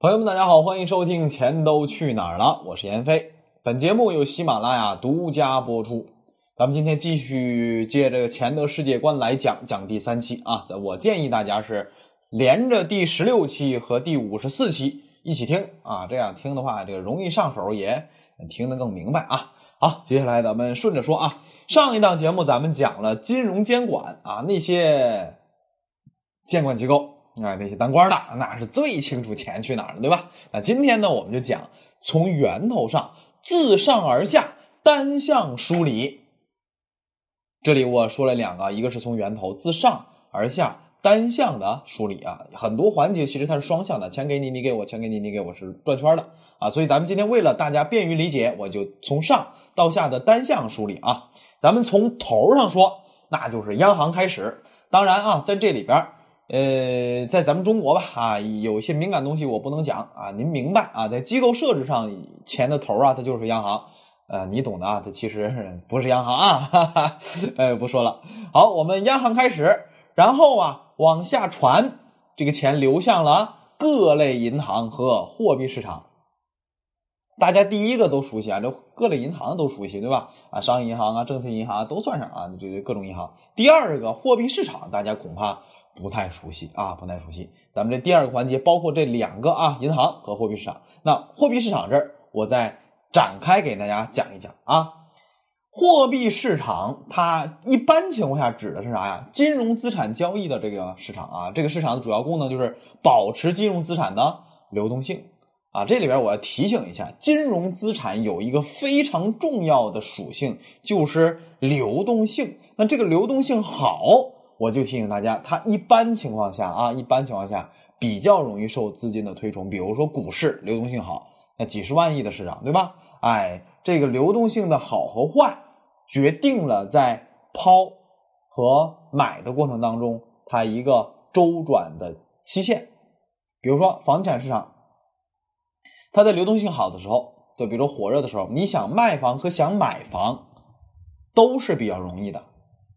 朋友们，大家好，欢迎收听《钱都去哪儿了》，我是闫飞。本节目由喜马拉雅独家播出。咱们今天继续借这个钱的世界观来讲讲第三期啊。我建议大家是连着第十六期和第五十四期一起听啊，这样听的话，这个容易上手，也听得更明白啊。好，接下来咱们顺着说啊。上一档节目咱们讲了金融监管啊，那些监管机构。啊，那些当官的那是最清楚钱去哪儿了，对吧？那今天呢，我们就讲从源头上自上而下单向梳理。这里我说了两个，一个是从源头自上而下单向的梳理啊，很多环节其实它是双向的，钱给你，你给我，钱给你，你给我是转圈的啊。所以咱们今天为了大家便于理解，我就从上到下的单向梳理啊。咱们从头上说，那就是央行开始。当然啊，在这里边。呃，在咱们中国吧，啊，有些敏感东西我不能讲啊，您明白啊？在机构设置上，钱的头啊，它就是央行，呃，你懂的啊，它其实 不是央行啊，哈哈，呃，不说了。好，我们央行开始，然后啊，往下传，这个钱流向了各类银行和货币市场。大家第一个都熟悉啊，这各类银行都熟悉，对吧？啊，商业银行啊，政策银行啊都算上啊，这各种银行。第二个货币市场，大家恐怕。不太熟悉啊，不太熟悉。咱们这第二个环节包括这两个啊，银行和货币市场。那货币市场这儿，我再展开给大家讲一讲啊。货币市场它一般情况下指的是啥呀？金融资产交易的这个市场啊。这个市场的主要功能就是保持金融资产的流动性啊。这里边我要提醒一下，金融资产有一个非常重要的属性，就是流动性。那这个流动性好。我就提醒大家，它一般情况下啊，一般情况下比较容易受资金的推崇。比如说股市流动性好，那几十万亿的市场，对吧？哎，这个流动性的好和坏，决定了在抛和买的过程当中，它一个周转的期限。比如说房地产市场，它在流动性好的时候，就比如火热的时候，你想卖房和想买房都是比较容易的。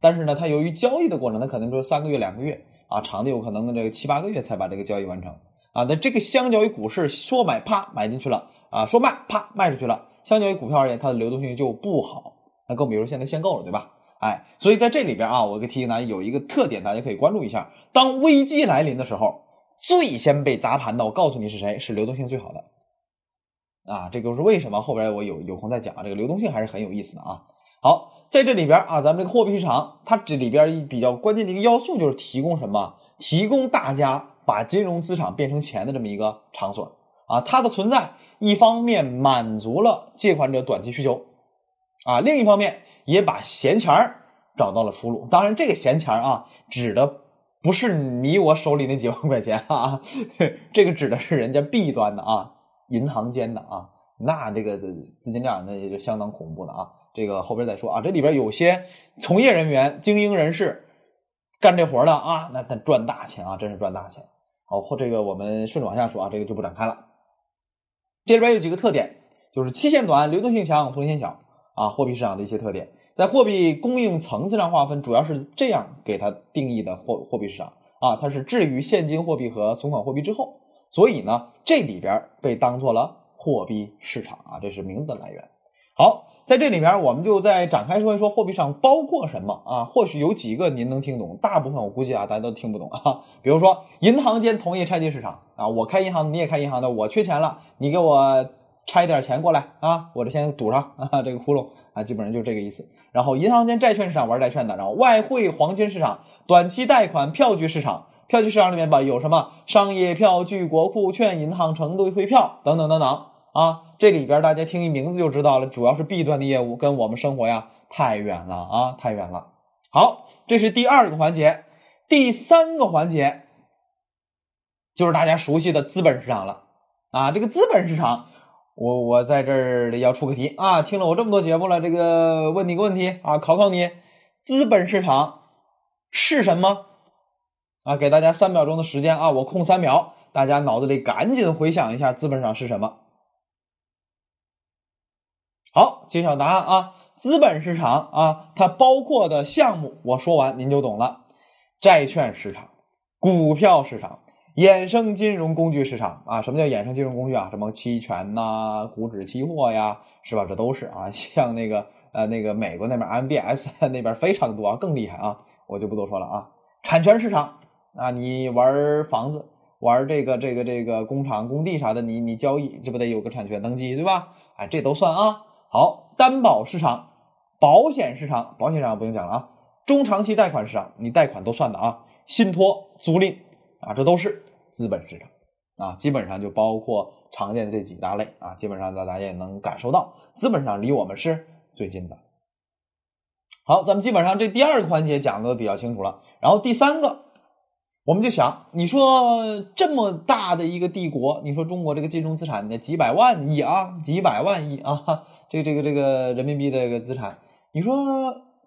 但是呢，它由于交易的过程，它可能就是三个月、两个月啊，长的有可能这个七八个月才把这个交易完成啊。那这个相较于股市，说买啪买进去了啊，说卖啪卖出去了，相较于股票而言，它的流动性就不好。那更比如现在限购了，对吧？哎，所以在这里边啊，我给提醒大家有一个特点，大家可以关注一下：当危机来临的时候，最先被砸盘的，我告诉你是谁，是流动性最好的啊。这就是为什么？后边我有有空再讲。这个流动性还是很有意思的啊。好。在这里边啊，咱们这个货币市场，它这里边一比较关键的一个要素就是提供什么？提供大家把金融资产变成钱的这么一个场所啊。它的存在，一方面满足了借款者短期需求啊，另一方面也把闲钱儿找到了出路。当然，这个闲钱儿啊，指的不是你我手里那几万块钱啊，这个指的是人家弊端的啊，银行间的啊，那这个资金量那也就相当恐怖的啊。这个后边再说啊，这里边有些从业人员、精英人士干这活的啊，那他赚大钱啊，真是赚大钱。好，或这个我们顺着往下说啊，这个就不展开了。这里边有几个特点，就是期限短、流动性强、风险小啊，货币市场的一些特点，在货币供应层次上划分，主要是这样给它定义的货货币市场啊，它是置于现金货币和存款货币之后，所以呢，这里边被当做了货币市场啊，这是名字的来源。好。在这里面，我们就再展开说一说货币市场包括什么啊？或许有几个您能听懂，大部分我估计啊，大家都听不懂啊。比如说，银行间同业拆借市场啊，我开银行，你也开银行的，我缺钱了，你给我拆点钱过来啊，我这先堵上 啊，这个窟窿啊，基本上就是这个意思。然后，银行间债券市场玩债券的，然后外汇黄金市场、短期贷款票据市场，票据市场里面吧有什么商业票据、国库券、银行承兑汇票等等等等。啊，这里边大家听一名字就知道了，主要是 B 端的业务，跟我们生活呀太远了啊，太远了。好，这是第二个环节，第三个环节就是大家熟悉的资本市场了啊。这个资本市场，我我在这儿要出个题啊，听了我这么多节目了，这个问你个问题啊，考考你，资本市场是什么啊？给大家三秒钟的时间啊，我空三秒，大家脑子里赶紧回想一下资本市场是什么。好，揭晓答案啊！资本市场啊，它包括的项目，我说完您就懂了：债券市场、股票市场、衍生金融工具市场啊，什么叫衍生金融工具啊？什么期权呐、股指期货呀，是吧？这都是啊。像那个呃那个美国那边 MBS 那边非常多啊，更厉害啊，我就不多说了啊。产权市场啊，你玩房子、玩这个这个这个工厂、工地啥的，你你交易这不得有个产权登记对吧？哎，这都算啊。好，担保市场、保险市场，保险市场不用讲了啊。中长期贷款市场，你贷款都算的啊。信托、租赁啊，这都是。资本市场啊，基本上就包括常见的这几大类啊，基本上大家也能感受到，资本上离我们是最近的。好，咱们基本上这第二个环节讲的比较清楚了，然后第三个，我们就想，你说这么大的一个帝国，你说中国这个金融资产的几百万亿啊，几百万亿啊，这个这个这个人民币的这个资产，你说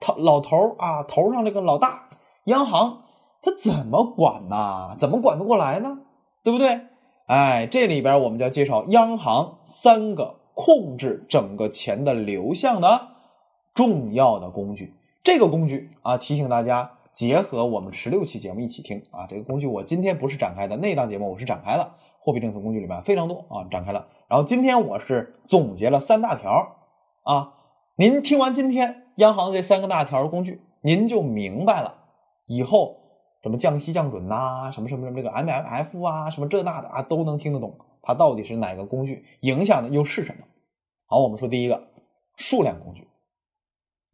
他老头啊，头上这个老大央行。他怎么管呢？怎么管得过来呢？对不对？哎，这里边我们就要介绍央行三个控制整个钱的流向的重要的工具。这个工具啊，提醒大家结合我们十六期节目一起听啊。这个工具我今天不是展开的，那档节目我是展开了。货币政策工具里面非常多啊，展开了。然后今天我是总结了三大条啊。您听完今天央行这三个大条工具，您就明白了以后。什么降息降准呐，什么什么什么这个 MLF 啊，什么这那的啊，都能听得懂。它到底是哪个工具影响的又是什么？好，我们说第一个数量工具。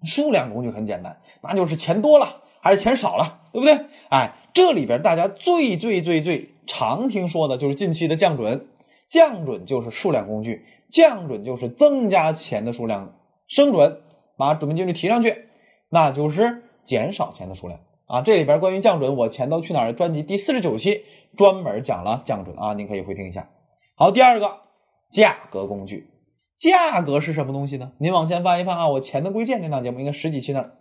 数量工具很简单，那就是钱多了还是钱少了，对不对？哎，这里边大家最最最最常听说的就是近期的降准，降准就是数量工具，降准就是增加钱的数量，升准把准备金率提上去，那就是减少钱的数量。啊，这里边关于降准，我钱都去哪儿专辑第四十九期专门讲了降准啊，您可以回听一下。好，第二个价格工具，价格是什么东西呢？您往前翻一翻啊，我钱的贵贱那档节目应该十几期那儿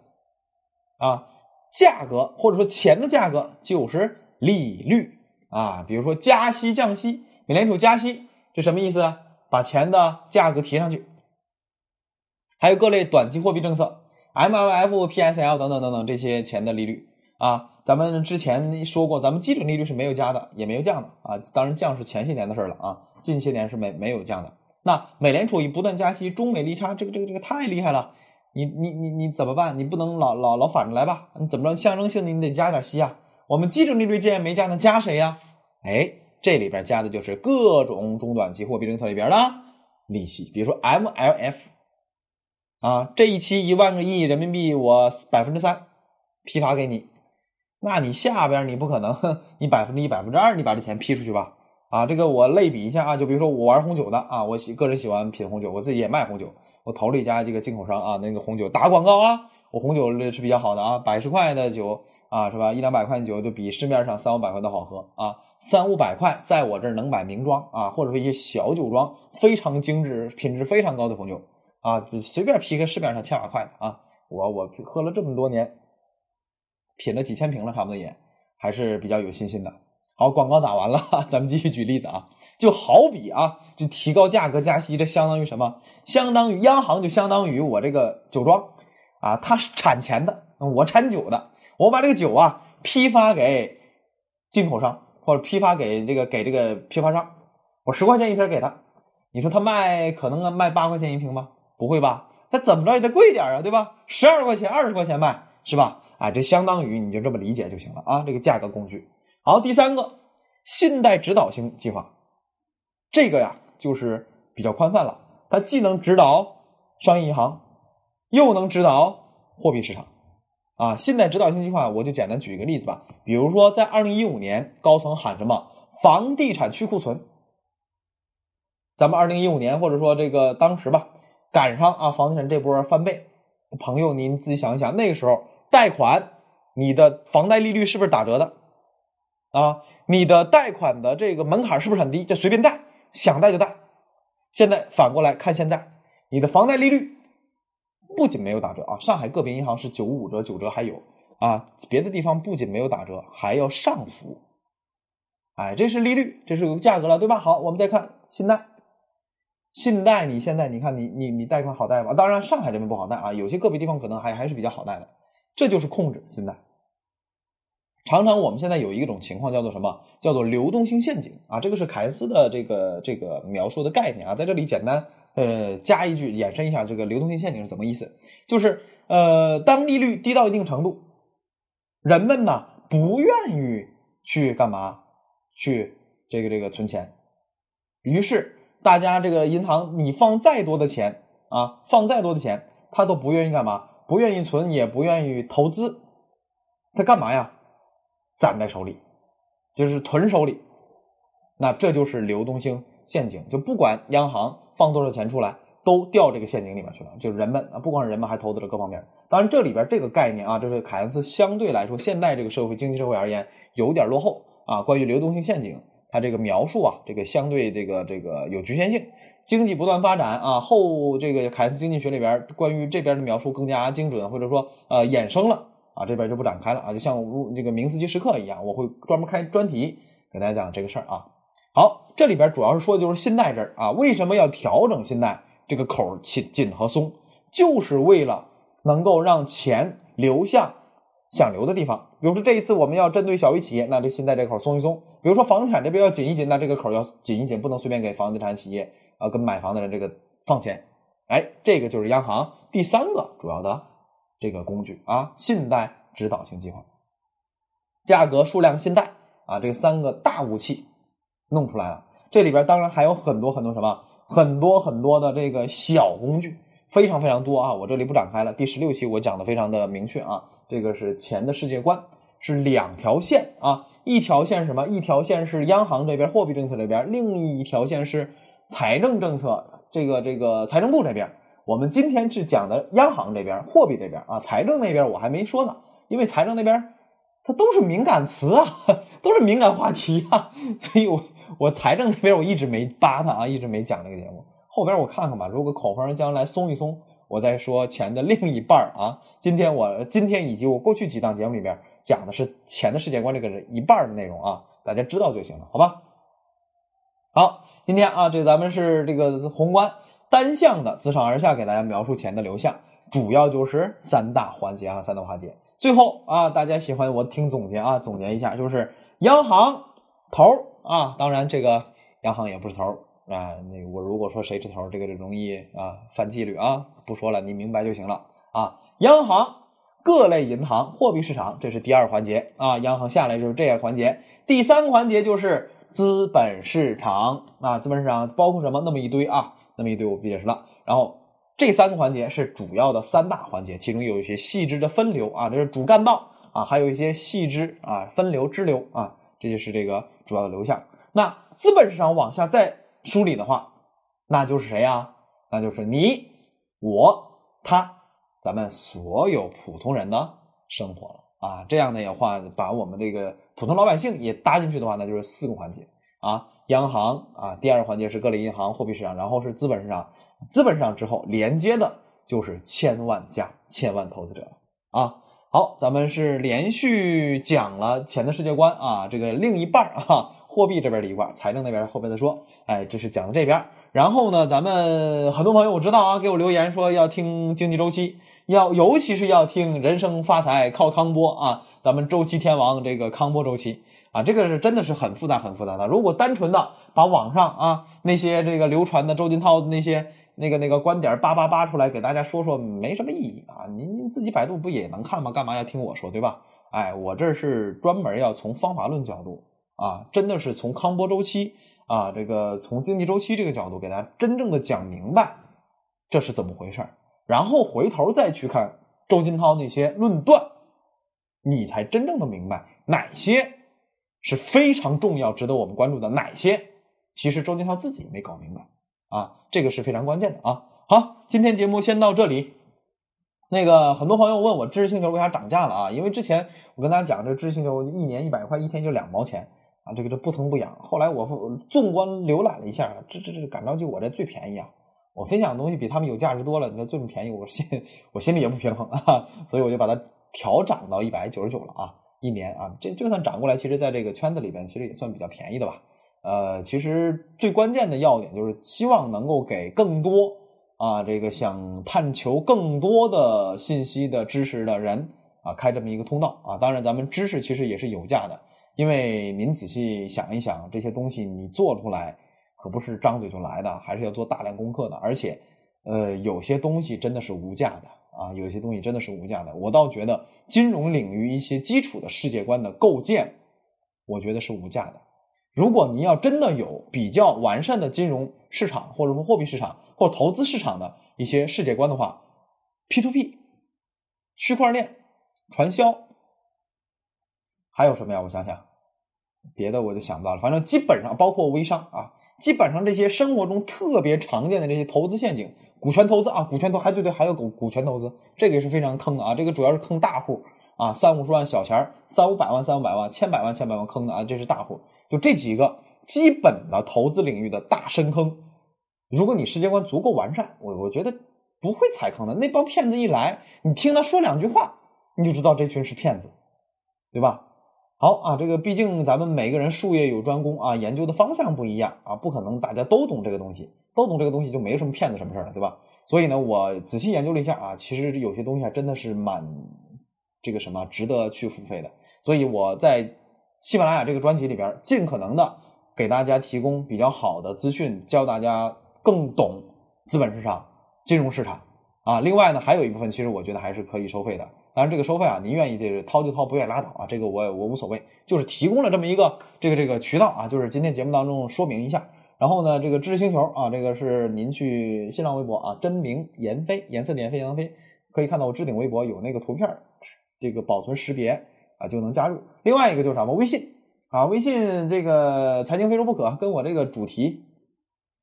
啊，价格或者说钱的价格就是利率啊，比如说加息降息，美联储加息，这什么意思啊？把钱的价格提上去。还有各类短期货币政策，MLF、PSL 等等等等这些钱的利率。啊，咱们之前说过，咱们基准利率是没有加的，也没有降的啊。当然降是前些年的事了啊，近些年是没没有降的。那美联储以不断加息，中美利差这个这个这个太厉害了，你你你你怎么办？你不能老老老反着来吧？你怎么着？象征性的你得加点息啊。我们基准利率既然没加，那加谁呀？哎，这里边加的就是各种中短期货币政策里边的利息，比如说 MLF 啊，这一期一万个亿人民币，我百分之三批发给你。那你下边你不可能，你百分之一、百分之二，你把这钱批出去吧？啊，这个我类比一下啊，就比如说我玩红酒的啊，我喜个人喜欢品红酒，我自己也卖红酒，我投了一家这个进口商啊，那个红酒打广告啊，我红酒是比较好的啊，百十块的酒啊，是吧？一两百块酒就比市面上三五百块的好喝啊，三五百块在我这儿能买名庄啊，或者说一些小酒庄非常精致、品质非常高的红酒啊，随便批个市面上千把块的啊，我我喝了这么多年。品了几千瓶了，差不多也还是比较有信心的。好，广告打完了，咱们继续举例子啊。就好比啊，这提高价格加息，这相当于什么？相当于央行就相当于我这个酒庄啊，它是产钱的，我产酒的，我把这个酒啊批发给进口商或者批发给这个给这个批发商，我十块钱一瓶给他，你说他卖可能卖八块钱一瓶吗？不会吧？他怎么着也得贵点啊，对吧？十二块钱、二十块钱卖是吧？啊，这相当于你就这么理解就行了啊。这个价格工具，好，第三个信贷指导型计划，这个呀就是比较宽泛了，它既能指导商业银行，又能指导货币市场。啊，信贷指导性计划，我就简单举一个例子吧。比如说，在二零一五年，高层喊什么房地产去库存，咱们二零一五年或者说这个当时吧，赶上啊房地产这波翻倍，朋友您自己想一想，那个时候。贷款，你的房贷利率是不是打折的？啊，你的贷款的这个门槛是不是很低？就随便贷，想贷就贷。现在反过来看，现在你的房贷利率不仅没有打折啊，上海个别银行是九五折、九折还有啊，别的地方不仅没有打折，还要上浮。哎，这是利率，这是有价格了，对吧？好，我们再看信贷。信贷，你现在你看你你你贷款好贷吗？当然，上海这边不好贷啊，有些个别地方可能还还是比较好贷的。这就是控制信贷。常常我们现在有一种情况叫做什么？叫做流动性陷阱啊！这个是凯恩斯的这个这个描述的概念啊，在这里简单呃加一句，衍生一下这个流动性陷阱是怎么意思？就是呃，当利率低到一定程度，人们呢不愿意去干嘛？去这个这个存钱，于是大家这个银行你放再多的钱啊，放再多的钱，他都不愿意干嘛？不愿意存，也不愿意投资，他干嘛呀？攒在手里，就是囤手里，那这就是流动性陷阱。就不管央行放多少钱出来，都掉这个陷阱里面去了。就是人们啊，不光是人们，还投资了各方面。当然，这里边这个概念啊，这是凯恩斯相对来说现代这个社会经济社会而言有点落后啊。关于流动性陷阱，它这个描述啊，这个相对这个这个有局限性。经济不断发展啊，后这个凯恩斯经济学里边关于这边的描述更加精准，或者说呃衍生了。啊，这边就不展开了啊，就像这个明斯基时刻一样，我会专门开专题给大家讲这个事儿啊。好，这里边主要是说的就是信贷这儿啊，为什么要调整信贷这个口紧紧和松，就是为了能够让钱流向想流的地方。比如说这一次我们要针对小微企业，那这信贷这口松一松；比如说房产这边要紧一紧，那这个口要紧一紧，不能随便给房地产企业啊跟买房的人这个放钱。哎，这个就是央行第三个主要的。这个工具啊，信贷指导性计划，价格、数量、信贷啊，这三个大武器弄出来了。这里边当然还有很多很多什么，很多很多的这个小工具，非常非常多啊。我这里不展开了。第十六期我讲的非常的明确啊，这个是钱的世界观，是两条线啊，一条线是什么？一条线是央行这边货币政策这边，另一条线是财政政策，这个这个财政部这边。我们今天是讲的央行这边、货币这边啊，财政那边我还没说呢，因为财政那边它都是敏感词啊，都是敏感话题啊，所以我我财政那边我一直没扒它啊，一直没讲这个节目。后边我看看吧，如果口风将来松一松，我再说钱的另一半啊。今天我今天以及我过去几档节目里边讲的是钱的世界观这个一半的内容啊，大家知道就行了，好吧？好，今天啊，这咱们是这个宏观。单向的自上而下给大家描述钱的流向，主要就是三大环节啊，三大环节。最后啊，大家喜欢我听总结啊，总结一下，就是央行头啊，当然这个央行也不是头啊。那我如果说谁是头，这个就容易啊犯纪律啊，不说了，你明白就行了啊。央行、各类银行、货币市场，这是第二环节啊。央行下来就是这样环节。第三个环节就是资本市场啊，资本市场包括什么？那么一堆啊。那么一堆我不解释了，然后这三个环节是主要的三大环节，其中有一些细枝的分流啊，这是主干道啊，还有一些细枝啊分流支流啊，这就是这个主要的流向。那资本市场往下再梳理的话，那就是谁呀？那就是你、我、他，咱们所有普通人的生活了啊。这样的话，把我们这个普通老百姓也搭进去的话，那就是四个环节啊。央行啊，第二个环节是各类银行、货币市场，然后是资本市场。资本市场之后连接的就是千万家、千万投资者啊。好，咱们是连续讲了钱的世界观啊，这个另一半啊，货币这边的一半，财政那边后边再说。哎，这是讲的这边。然后呢，咱们很多朋友我知道啊，给我留言说要听经济周期，要尤其是要听人生发财靠康波啊，咱们周期天王这个康波周期。啊，这个是真的是很复杂、很复杂的。如果单纯的把网上啊那些这个流传的周金涛那些那个那个观点扒扒扒出来给大家说说，没什么意义啊。您您自己百度不也能看吗？干嘛要听我说，对吧？哎，我这是专门要从方法论角度啊，真的是从康波周期啊，这个从经济周期这个角度给大家真正的讲明白这是怎么回事然后回头再去看周金涛那些论断，你才真正的明白哪些。是非常重要、值得我们关注的哪些？其实周金涛自己没搞明白啊，这个是非常关键的啊。好，今天节目先到这里。那个很多朋友问我知识星球为啥涨价了啊？因为之前我跟大家讲，这知识星球一年一百块，一天就两毛钱啊，这个这不疼不痒。后来我纵观浏览了一下，这这这感到就我这最便宜啊！我分享的东西比他们有价值多了，你说这么便宜，我心我心里也不平衡啊，所以我就把它调涨到一百九十九了啊。一年啊，这就算涨过来，其实在这个圈子里边，其实也算比较便宜的吧。呃，其实最关键的要点就是希望能够给更多啊，这个想探求更多的信息的知识的人啊，开这么一个通道啊。当然，咱们知识其实也是有价的，因为您仔细想一想，这些东西你做出来可不是张嘴就来的，还是要做大量功课的。而且，呃，有些东西真的是无价的啊，有些东西真的是无价的。我倒觉得金融领域一些基础的世界观的构建，我觉得是无价的。如果您要真的有比较完善的金融市场，或者说货币市场或投资市场的一些世界观的话，P to P、区块链、传销，还有什么呀？我想想，别的我就想不到了。反正基本上包括微商啊，基本上这些生活中特别常见的这些投资陷阱，股权投资啊，股权投还对对，还有股股权投资，这个也是非常坑的啊。这个主要是坑大户啊，三五十万小钱三五百万、三五百万、千百万、千百万坑的啊，这是大户。就这几个基本的投资领域的大深坑，如果你世界观足够完善，我我觉得不会踩坑的。那帮骗子一来，你听他说两句话，你就知道这群是骗子，对吧？好啊，这个毕竟咱们每个人术业有专攻啊，研究的方向不一样啊，不可能大家都懂这个东西，都懂这个东西就没什么骗子什么事了，对吧？所以呢，我仔细研究了一下啊，其实有些东西还真的是蛮这个什么值得去付费的。所以我在。喜马拉雅这个专辑里边，尽可能的给大家提供比较好的资讯，教大家更懂资本市场、金融市场啊。另外呢，还有一部分其实我觉得还是可以收费的。当然，这个收费啊，您愿意这掏就掏，不愿意拉倒啊，这个我我无所谓，就是提供了这么一个这个这个渠道啊，就是今天节目当中说明一下。然后呢，这个知识星球啊，这个是您去新浪微博啊，真名颜飞，颜色的颜，飞扬飞，可以看到我置顶微博有那个图片，这个保存识别。啊，就能加入。另外一个就是什么？微信啊，微信这个财经非说不可，跟我这个主题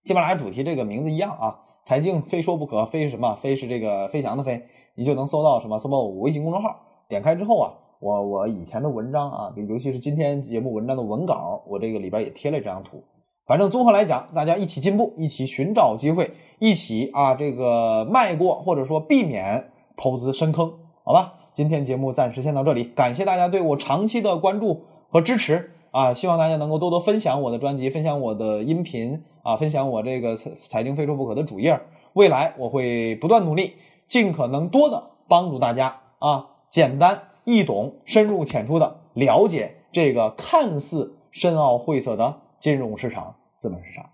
喜马拉雅主题这个名字一样啊。财经非说不可，非什么？非是这个飞翔的飞，你就能搜到什么？搜到我微信公众号，点开之后啊，我我以前的文章啊，尤其是今天节目文章的文稿，我这个里边也贴了这张图。反正综合来讲，大家一起进步，一起寻找机会，一起啊这个迈过或者说避免投资深坑，好吧？今天节目暂时先到这里，感谢大家对我长期的关注和支持啊！希望大家能够多多分享我的专辑，分享我的音频啊，分享我这个财财经非说不可的主页。未来我会不断努力，尽可能多的帮助大家啊，简单易懂、深入浅出的了解这个看似深奥晦涩的金融市场、资本市场。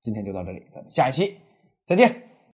今天就到这里，咱们下一期再见。